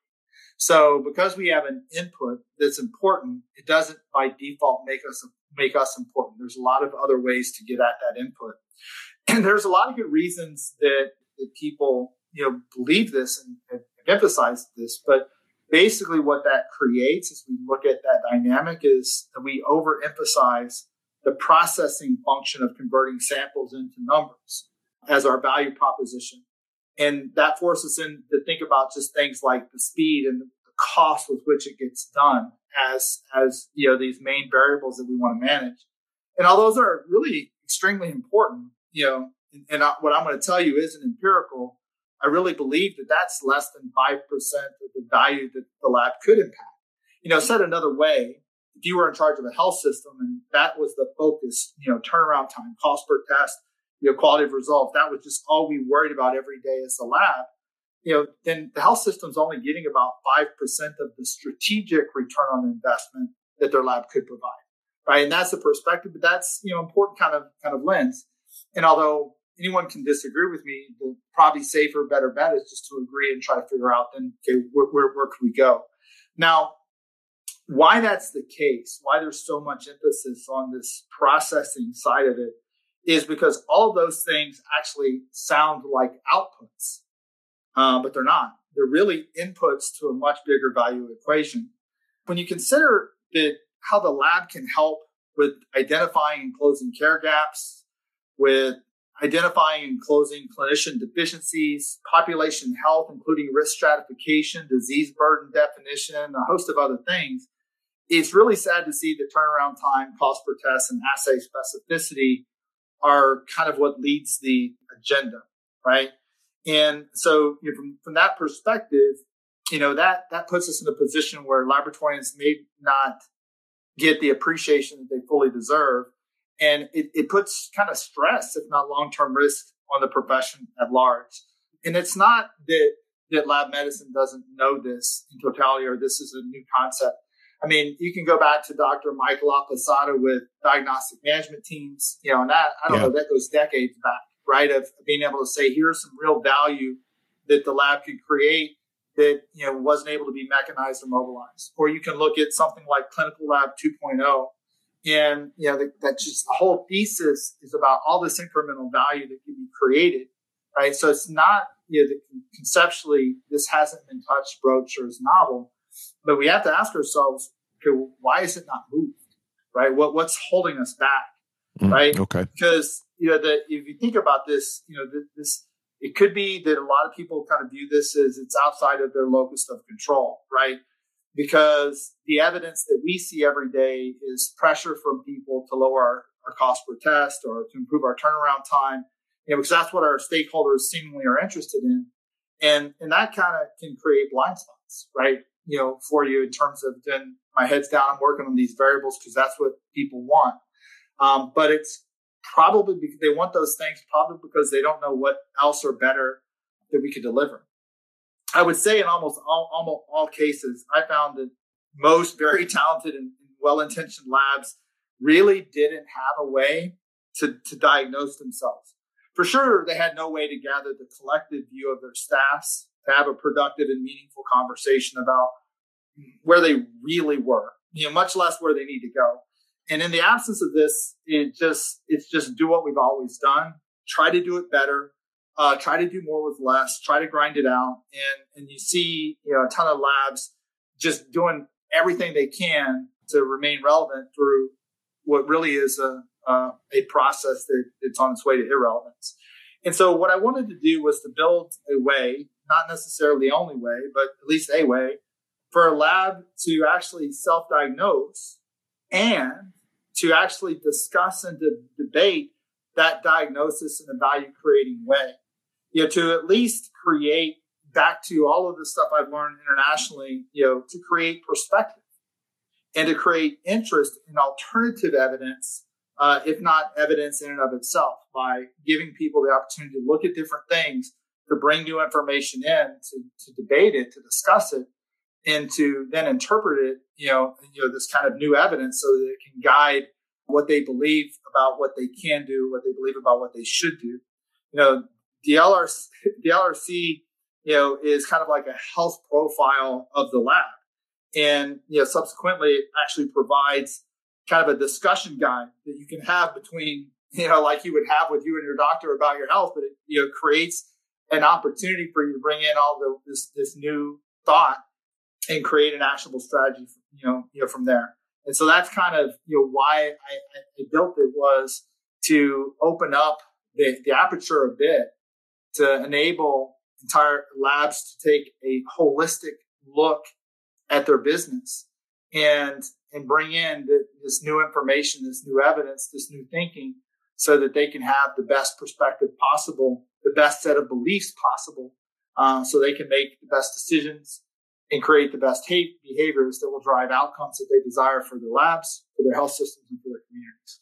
So because we have an input that's important, it doesn't by default make us make us important. There's a lot of other ways to get at that input, and there's a lot of good reasons that, that people you know, believe this and, and emphasize this, but basically what that creates as we look at that dynamic is that we overemphasize the processing function of converting samples into numbers as our value proposition. And that forces us in to think about just things like the speed and the cost with which it gets done as, as, you know, these main variables that we want to manage. And all those are really extremely important, you know, and, and what I'm going to tell you isn't empirical. I really believe that that's less than 5% of the value that the lab could impact. You know, said another way, if you were in charge of a health system and that was the focus, you know, turnaround time, cost per test, you know, quality of results, that was just all we worried about every day as a lab, you know, then the health system's only getting about 5% of the strategic return on investment that their lab could provide. Right. And that's the perspective, but that's, you know, important kind of, kind of lens. And although anyone can disagree with me. The probably safer, better bet is just to agree and try to figure out then, okay, where, where, where can we go? Now, why that's the case, why there's so much emphasis on this processing side of it is because all those things actually sound like outputs, uh, but they're not. They're really inputs to a much bigger value equation. When you consider that how the lab can help with identifying and closing care gaps, with identifying and closing clinician deficiencies, population health, including risk stratification, disease burden definition, a host of other things. It's really sad to see the turnaround time, cost per test, and assay specificity are kind of what leads the agenda, right? And so you know, from, from that perspective, you know, that, that puts us in a position where laboratorians may not get the appreciation that they fully deserve and it, it puts kind of stress, if not long term risk, on the profession at large. And it's not that that lab medicine doesn't know this in totality or this is a new concept. I mean, you can go back to Dr. Michael Laposata with diagnostic management teams, you know, and that, I don't yeah. know, that goes decades back, right? Of being able to say, here's some real value that the lab could create that, you know, wasn't able to be mechanized or mobilized. Or you can look at something like Clinical Lab 2.0, and, you know, that just the whole thesis is about all this incremental value that can be created, right? So it's not, you know, the, conceptually, this hasn't been touched, broached, or is novel, but we have to ask ourselves, okay, why is it not moved, right? What, what's holding us back, mm, right? Okay. Because, you know, that if you think about this, you know, this, it could be that a lot of people kind of view this as it's outside of their locus of control, right? because the evidence that we see every day is pressure from people to lower our, our cost per test or to improve our turnaround time, you know, because that's what our stakeholders seemingly are interested in. And, and that kind of can create blind spots, right? You know, for you in terms of then my head's down, I'm working on these variables because that's what people want. Um, but it's probably because they want those things, probably because they don't know what else or better that we could deliver. I would say in almost all, almost all cases, I found that most very talented and well-intentioned labs really didn't have a way to, to diagnose themselves. For sure, they had no way to gather the collective view of their staffs to have a productive and meaningful conversation about where they really were, you know, much less where they need to go. And in the absence of this, it just it's just do what we've always done. Try to do it better. Uh, try to do more with less. Try to grind it out. And and you see, you know, a ton of labs just doing everything they can to remain relevant through what really is a uh, a process that it's on its way to irrelevance. And so, what I wanted to do was to build a way, not necessarily the only way, but at least a way for a lab to actually self diagnose and to actually discuss and to debate that diagnosis in a value creating way. You know, to at least create back to all of the stuff I've learned internationally, you know, to create perspective and to create interest in alternative evidence, uh, if not evidence in and of itself, by giving people the opportunity to look at different things, to bring new information in, to, to debate it, to discuss it, and to then interpret it, you know, you know, this kind of new evidence so that it can guide what they believe about what they can do, what they believe about what they should do. You know, the LRC, the LRC, you know, is kind of like a health profile of the lab. And, you know, subsequently it actually provides kind of a discussion guide that you can have between, you know, like you would have with you and your doctor about your health, but it, you know, creates an opportunity for you to bring in all the, this, this new thought and create an actionable strategy, you know, you know, from there. And so that's kind of, you know, why I, I built it was to open up the, the aperture a bit to enable entire labs to take a holistic look at their business and, and bring in the, this new information, this new evidence, this new thinking so that they can have the best perspective possible, the best set of beliefs possible, uh, so they can make the best decisions and create the best behaviors that will drive outcomes that they desire for their labs, for their health systems, and for their communities.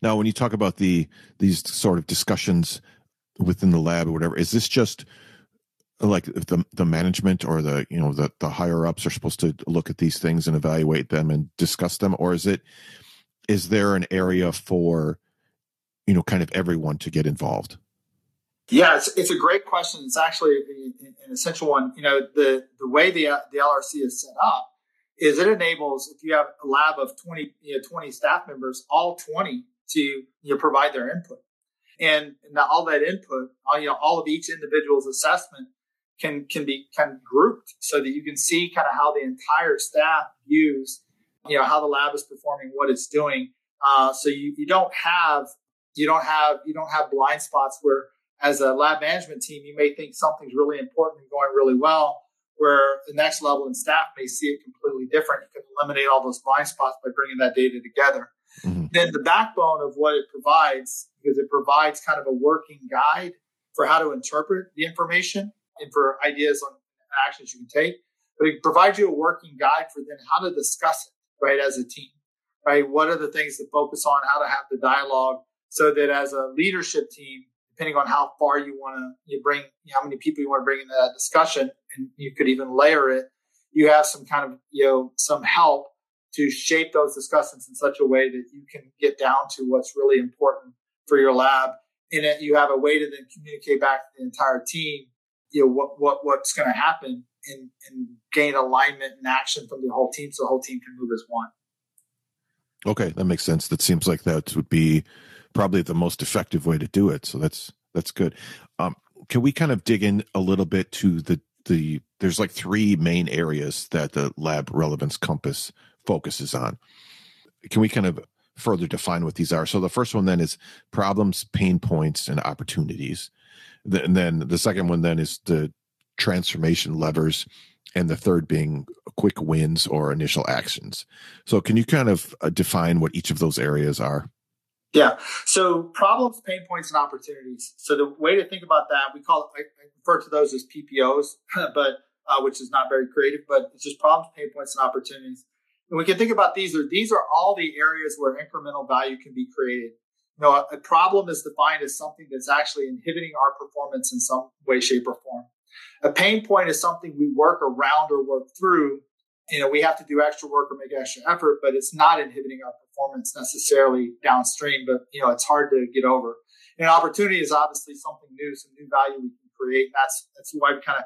Now, when you talk about the these sort of discussions within the lab or whatever, is this just like the the management or the you know the the higher ups are supposed to look at these things and evaluate them and discuss them, or is it is there an area for you know kind of everyone to get involved? Yeah, it's, it's a great question. It's actually an essential one. You know, the, the way the, the LRC is set up is it enables, if you have a lab of 20, you know, 20 staff members, all 20 to you know, provide their input. And, all that input, all, you know, all of each individual's assessment can, can be kind of grouped so that you can see kind of how the entire staff views, you know, how the lab is performing, what it's doing. Uh, so you, you don't have, you don't have, you don't have blind spots where, as a lab management team, you may think something's really important and going really well, where the next level in staff may see it completely different. You can eliminate all those blind spots by bringing that data together. Mm-hmm. Then the backbone of what it provides, because it provides kind of a working guide for how to interpret the information and for ideas on actions you can take. But it provides you a working guide for then how to discuss it, right, as a team, right? What are the things to focus on, how to have the dialogue so that as a leadership team, depending on how far you want to you bring, how many people you want to bring into that discussion, and you could even layer it. You have some kind of you know some help to shape those discussions in such a way that you can get down to what's really important for your lab. And it, you have a way to then communicate back to the entire team, you know, what, what, what's going to happen and, and gain alignment and action from the whole team so the whole team can move as one. Okay, that makes sense. That seems like that would be probably the most effective way to do it. So that's that's good. Um, can we kind of dig in a little bit to the the there's like three main areas that the lab relevance compass focuses on. Can we kind of further define what these are? So the first one then is problems, pain points, and opportunities. And then the second one then is the transformation levers and the third being quick wins or initial actions. So, can you kind of uh, define what each of those areas are? Yeah. So problems, pain points, and opportunities. So the way to think about that, we call it, I refer to those as PPOs, but uh, which is not very creative, but it's just problems, pain points, and opportunities. And we can think about these are these are all the areas where incremental value can be created. You know, a, a problem is defined as something that's actually inhibiting our performance in some way, shape, or form. A pain point is something we work around or work through. You know, we have to do extra work or make extra effort, but it's not inhibiting our performance necessarily downstream. But you know, it's hard to get over. And opportunity is obviously something new, some new value we can create. That's that's why we kind of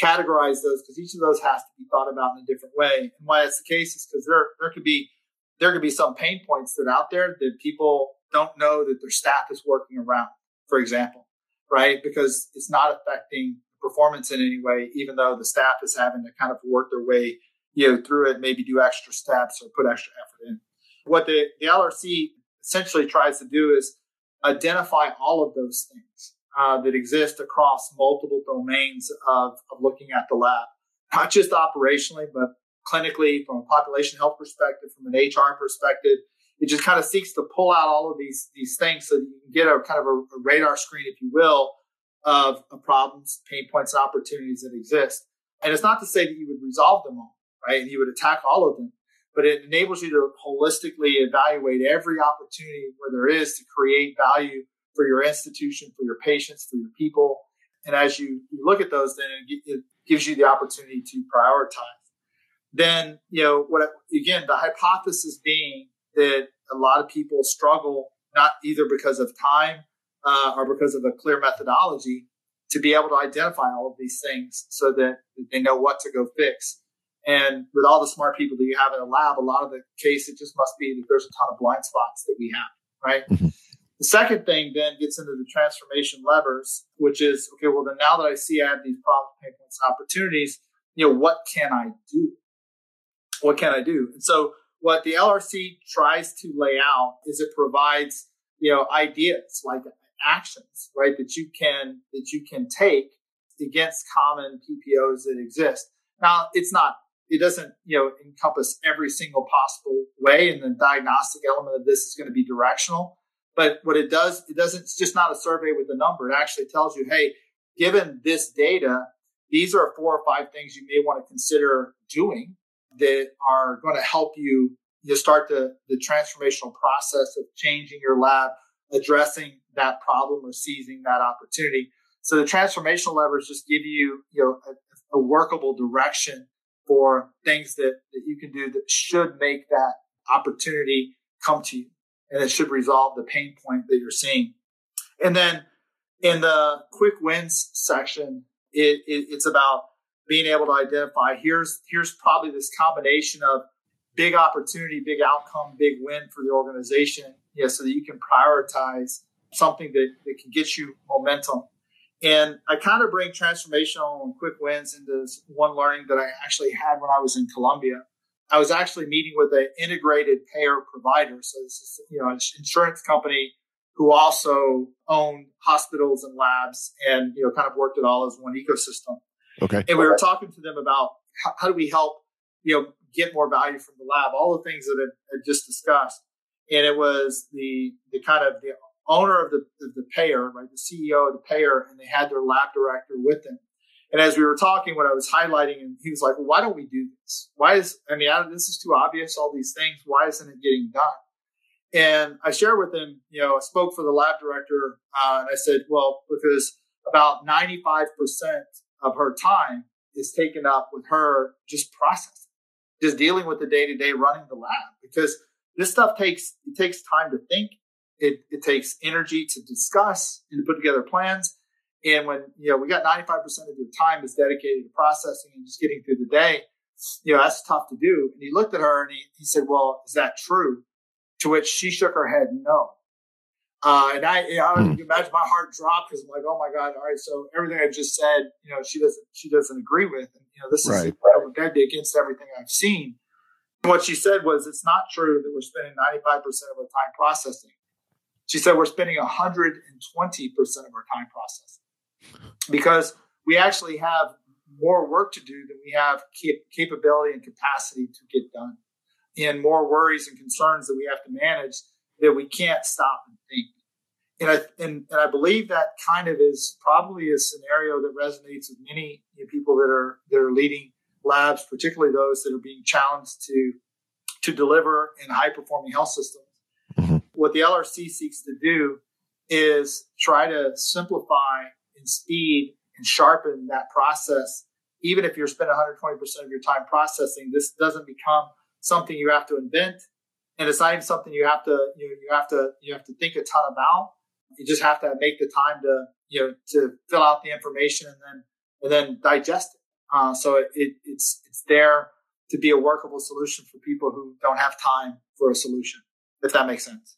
categorize those because each of those has to be thought about in a different way. And why that's the case is because there there could be there could be some pain points that out there that people don't know that their staff is working around, for example, right? Because it's not affecting performance in any way, even though the staff is having to kind of work their way, you know, through it, maybe do extra steps or put extra effort in. What the, the LRC essentially tries to do is identify all of those things uh, that exist across multiple domains of, of looking at the lab, not just operationally, but clinically, from a population health perspective, from an HR perspective. It just kind of seeks to pull out all of these these things so that you can get a kind of a, a radar screen, if you will, of, of problems, pain points, opportunities that exist. And it's not to say that you would resolve them all, right? And he would attack all of them, but it enables you to holistically evaluate every opportunity where there is to create value for your institution, for your patients, for your people. And as you, you look at those, then it, it gives you the opportunity to prioritize. Then, you know, what, again, the hypothesis being that a lot of people struggle not either because of time uh, or because of a clear methodology to be able to identify all of these things so that they know what to go fix. And with all the smart people that you have in a lab, a lot of the case, it just must be that there's a ton of blind spots that we have, right? Mm-hmm. The second thing then gets into the transformation levers, which is okay. Well, then now that I see I have these problems, pain points, opportunities, you know, what can I do? What can I do? And so, what the LRC tries to lay out is it provides you know ideas like actions, right? That you can that you can take against common PPOs that exist. Now, it's not it doesn't you know encompass every single possible way, and the diagnostic element of this is going to be directional but what it does, it doesn't, it's just not a survey with a number. It actually tells you, hey, given this data, these are four or five things you may want to consider doing that are going to help you, you start the, the transformational process of changing your lab, addressing that problem or seizing that opportunity. So the transformational levers just give you, you know, a, a workable direction for things that, that you can do that should make that opportunity come to you and it should resolve the pain point that you're seeing. And then in the quick wins section, it, it, it's about being able to identify here's here's probably this combination of big opportunity, big outcome, big win for the organization, yeah, so that you can prioritize something that, that can get you momentum. And I kind of bring transformational and quick wins into one learning that I actually had when I was in Colombia. I was actually meeting with an integrated payer provider. So this is, you know, an insurance company who also owned hospitals and labs and, you know, kind of worked it all as one ecosystem. Okay. And we were talking to them about how, how do we help, you know, get more value from the lab, all the things that I, I just discussed. And it was the, the kind of the owner of the, of the payer, right? The CEO of the payer, and they had their lab director with them. And as we were talking, what I was highlighting, and he was like, well, why don't we do this? Why is, I mean, this is too obvious, all these things. Why isn't it getting done? And I shared with him, you know, I spoke for the lab director, uh, and I said, well, because about 95% of her time is taken up with her just processing, just dealing with the day to day running the lab because this stuff takes, it takes time to think. It, it takes energy to discuss and to put together plans. And when, you know, we got 95% of your time is dedicated to processing and just getting through the day, you know, that's tough to do. And he looked at her and he, he said, well, is that true? To which she shook her head, no. Uh, and I, you know, I can imagine my heart dropped because I'm like, oh my God, all right. So everything I just said, you know, she doesn't, she doesn't agree with. And, you know, this right. is dead against everything I've seen. And what she said was, it's not true that we're spending 95% of our time processing. She said we're spending 120% of our time processing because we actually have more work to do than we have capability and capacity to get done, and more worries and concerns that we have to manage that we can't stop and think. And I, and, and I believe that kind of is probably a scenario that resonates with many you know, people that are that are leading labs, particularly those that are being challenged to to deliver in high performing health systems. What the LRC seeks to do is try to simplify and speed and sharpen that process. Even if you're spending 120% of your time processing, this doesn't become something you have to invent. And it's not even something you have to, you know, you have to, you have to think a ton about. You just have to make the time to, you know, to fill out the information and then, and then digest it. Uh, so it, it, it's, it's there to be a workable solution for people who don't have time for a solution, if that makes sense.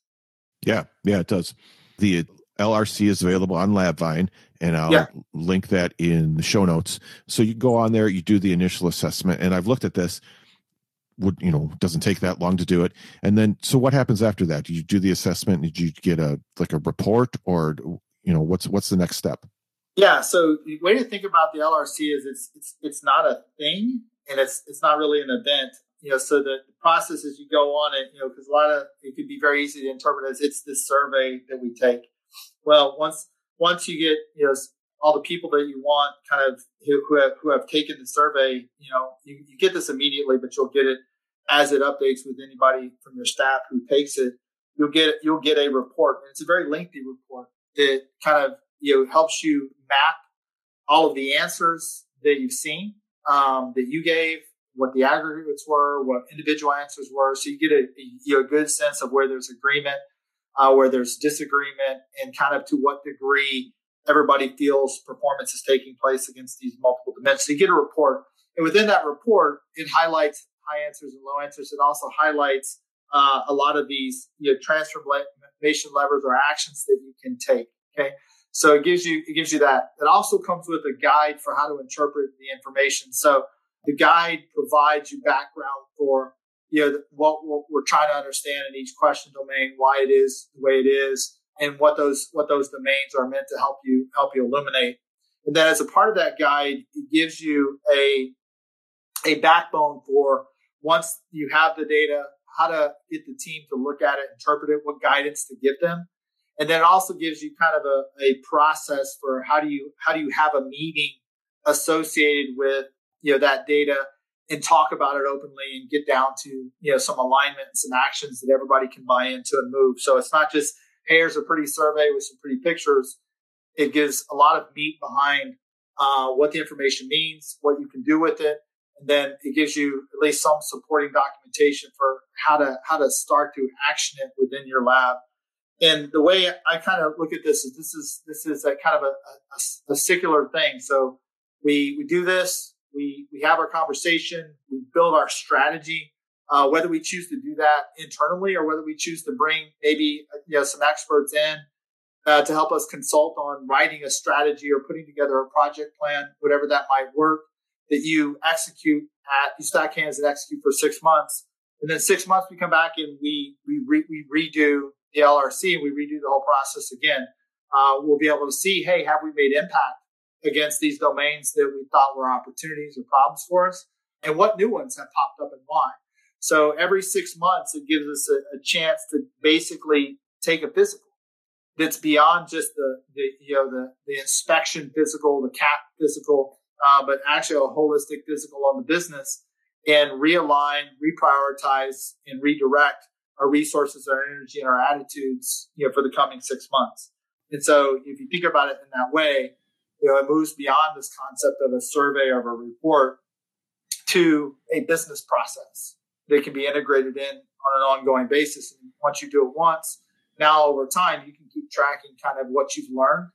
Yeah, yeah, it does. The LRC is available on LabVine, and I'll yeah. link that in the show notes. So you go on there, you do the initial assessment, and I've looked at this. Would you know? Doesn't take that long to do it, and then so what happens after that? Do you do the assessment? Did you get a like a report, or you know what's what's the next step? Yeah. So the way to think about the LRC is it's it's it's not a thing and it's it's not really an event. You know, so the, process as you go on it, you know, because a lot of it could be very easy to interpret as it's this survey that we take. Well, once once you get you know all the people that you want, kind of who, who have who have taken the survey, you know, you, you get this immediately, but you'll get it as it updates with anybody from your staff who takes it. You'll get you'll get a report, and it's a very lengthy report that kind of you know helps you map all of the answers that you've seen um, that you gave, what the aggregates were, what individual answers were. So you get a, you know, a good sense of where there's agreement, uh, where there's disagreement, and kind of to what degree everybody feels performance is taking place against these multiple dimensions. So you get a report. And within that report, it highlights high answers and low answers. It also highlights uh, a lot of these you know, transformation levers or actions that you can take. Okay. So it gives you it gives you that. It also comes with a guide for how to interpret the information. So the guide provides you background for you know what, what we're trying to understand in each question domain, why it is the way it is, and what those what those domains are meant to help you help you illuminate. And then as a part of that guide, it gives you a a backbone for once you have the data, how to get the team to look at it, interpret it, what guidance to give them, and then it also gives you kind of a, a process for how do you how do you have a meeting associated with you know that data and talk about it openly and get down to you know some alignment and some actions that everybody can buy into and move. So it's not just hey here's a pretty survey with some pretty pictures. It gives a lot of meat behind uh, what the information means what you can do with it. And then it gives you at least some supporting documentation for how to how to start to action it within your lab. And the way I kind of look at this is this is this is a kind of a, a, a secular thing. So we we do this, we we have our conversation, we build our strategy. Uh, whether we choose to do that internally or whether we choose to bring maybe you know some experts in uh, to help us consult on writing a strategy or putting together a project plan, whatever that might work, that you execute at you stack hands and execute for six months, and then six months we come back and we we re, we redo the LRC and we redo the whole process again, uh, we'll be able to see, hey, have we made impact against these domains that we thought were opportunities or problems for us? And what new ones have popped up and why? So every six months, it gives us a, a chance to basically take a physical that's beyond just the, the you know the the inspection physical, the CAP physical, uh, but actually a holistic physical on the business and realign, reprioritize, and redirect our resources, our energy, and our attitudes, you know, for the coming six months. And so if you think about it in that way, you know, it moves beyond this concept of a survey or a report to a business process that can be integrated in on an ongoing basis. And once you do it once, now over time, you can keep tracking kind of what you've learned,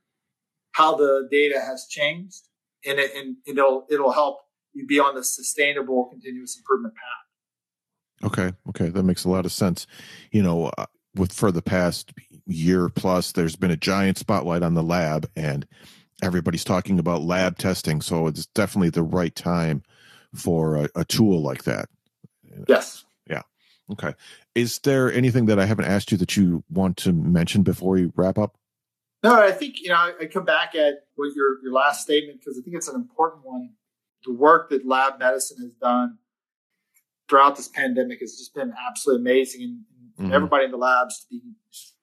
how the data has changed, and, it, and it'll, it'll help you be on the sustainable continuous improvement path. Okay. Okay. That makes a lot of sense. You know, uh, with for the past year plus, there's been a giant spotlight on the lab and everybody's talking about lab testing. So it's definitely the right time for a, a tool like that. Yes. Yeah. Okay. Is there anything that I haven't asked you that you want to mention before we wrap up? No, I think, you know, I come back at what your, your last statement because I think it's an important one. The work that lab medicine has done throughout this pandemic has just been absolutely amazing. And, mm-hmm. everybody in the labs to be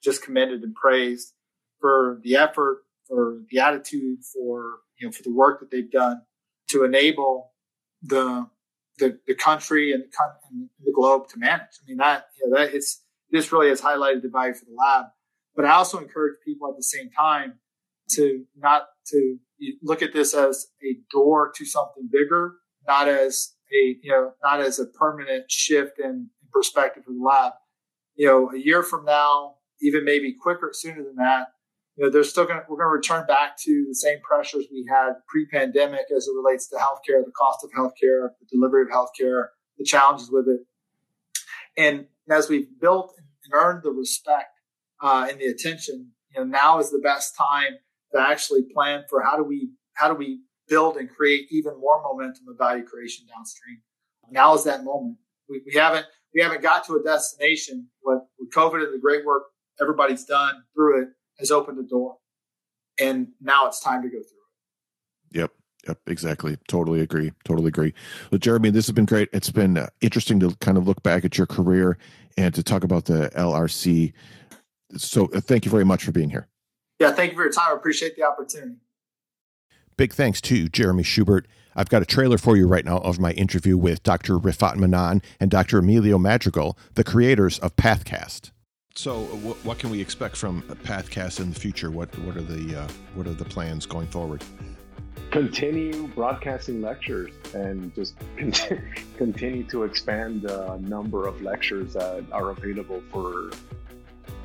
just commended and praised for the effort, for the attitude, for, you know, for the work that they've done to enable the, the, the country and the, and the globe to manage. I mean, that, you know, that it's, this really has highlighted the value for the lab. But I also encourage people at the same time to not to look at this as a door to something bigger, not as a, you know, not as a permanent shift in, in perspective of the lab. You know, a year from now, even maybe quicker, sooner than that, you know, there's still going to, we're going to return back to the same pressures we had pre-pandemic as it relates to healthcare, the cost of healthcare, the delivery of healthcare, the challenges with it. And as we've built and earned the respect uh, and the attention, you know, now is the best time to actually plan for how do we how do we build and create even more momentum of value creation downstream. Now is that moment. We, we haven't we haven't got to a destination. What with COVID and the great work everybody's done through it has opened the door, and now it's time to go through it. Yep. Yep, exactly. Totally agree. Totally agree. Well, Jeremy, this has been great. It's been uh, interesting to kind of look back at your career and to talk about the LRC. So, uh, thank you very much for being here. Yeah, thank you for your time. I appreciate the opportunity. Big thanks to Jeremy Schubert. I've got a trailer for you right now of my interview with Dr. Rifat Mannan and Dr. Emilio Madrigal, the creators of Pathcast. So, what, what can we expect from Pathcast in the future? What what are the uh, what are the plans going forward? Continue broadcasting lectures and just continue to expand the number of lectures that are available for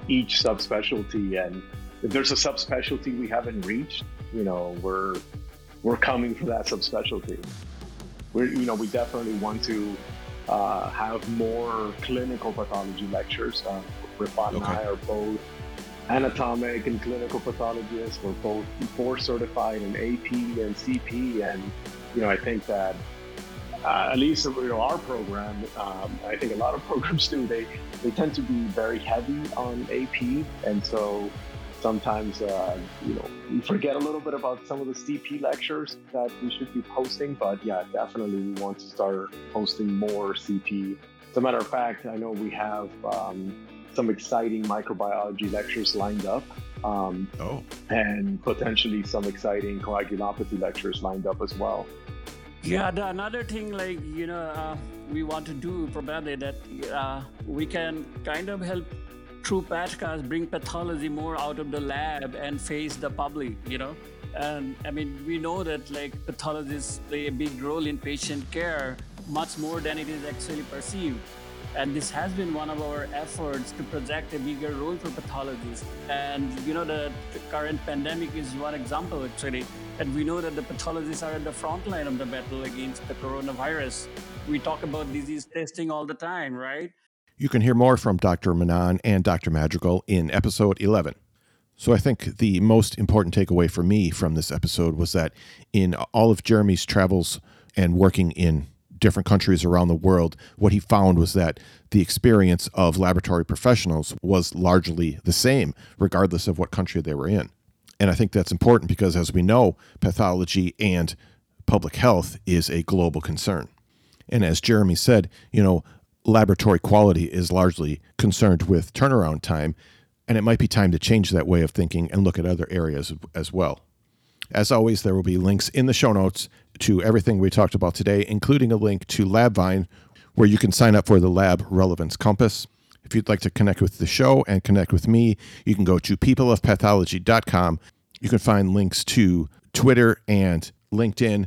each subspecialty and if there's a subspecialty we haven't reached, you know, we're we're coming for that subspecialty. We're you know we definitely want to uh, have more clinical pathology lectures. Uh, Rifat okay. and I are both anatomic and clinical pathologists. We're both board certified in AP and CP, and you know I think that uh, at least you know our program, um, I think a lot of programs do. They they tend to be very heavy on AP, and so sometimes uh, you know we forget a little bit about some of the CP lectures that we should be posting. But yeah, definitely we want to start posting more CP. As a matter of fact, I know we have um, some exciting microbiology lectures lined up. Um, oh. And potentially some exciting coagulopathy lectures lined up as well. Yeah, the, another thing, like, you know, uh, we want to do probably that uh, we can kind of help through Pathcast bring pathology more out of the lab and face the public, you know? And I mean, we know that like pathologists play a big role in patient care, much more than it is actually perceived. And this has been one of our efforts to project a bigger role for pathologists. And you know, the, the current pandemic is one example actually. And we know that the pathologists are at the front line of the battle against the coronavirus. We talk about disease testing all the time, right? You can hear more from Dr. Mannan and Dr. Madrigal in episode 11. So I think the most important takeaway for me from this episode was that in all of Jeremy's travels and working in different countries around the world, what he found was that the experience of laboratory professionals was largely the same, regardless of what country they were in. And I think that's important because, as we know, pathology and public health is a global concern. And as Jeremy said, you know, laboratory quality is largely concerned with turnaround time, and it might be time to change that way of thinking and look at other areas as well. As always, there will be links in the show notes to everything we talked about today, including a link to LabVine, where you can sign up for the Lab Relevance Compass. If you'd like to connect with the show and connect with me, you can go to peopleofpathology.com. You can find links to Twitter and LinkedIn,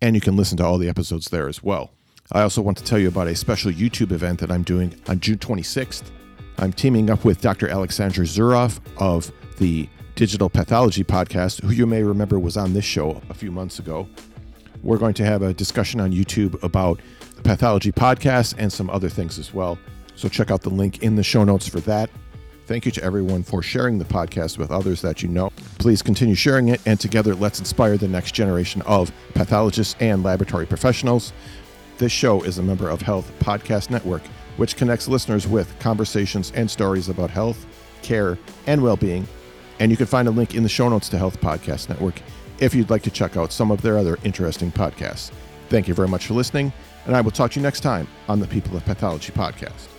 and you can listen to all the episodes there as well. I also want to tell you about a special YouTube event that I'm doing on June 26th. I'm teaming up with Dr. Aleksandra Zuraw of the Digital Pathology Podcast, who you may remember was on this show a few months ago. We're going to have a discussion on YouTube about the Pathology Podcast and some other things as well. So check out the link in the show notes for that. Thank you to everyone for sharing the podcast with others that you know. Please continue sharing it, and together let's inspire the next generation of pathologists and laboratory professionals. This show is a member of Health Podcast Network, which connects listeners with conversations and stories about health, care, and well being. And you can find a link in the show notes to Health Podcast Network if you'd like to check out some of their other interesting podcasts. Thank you very much for listening, and I will talk to you next time on the People of Pathology podcast.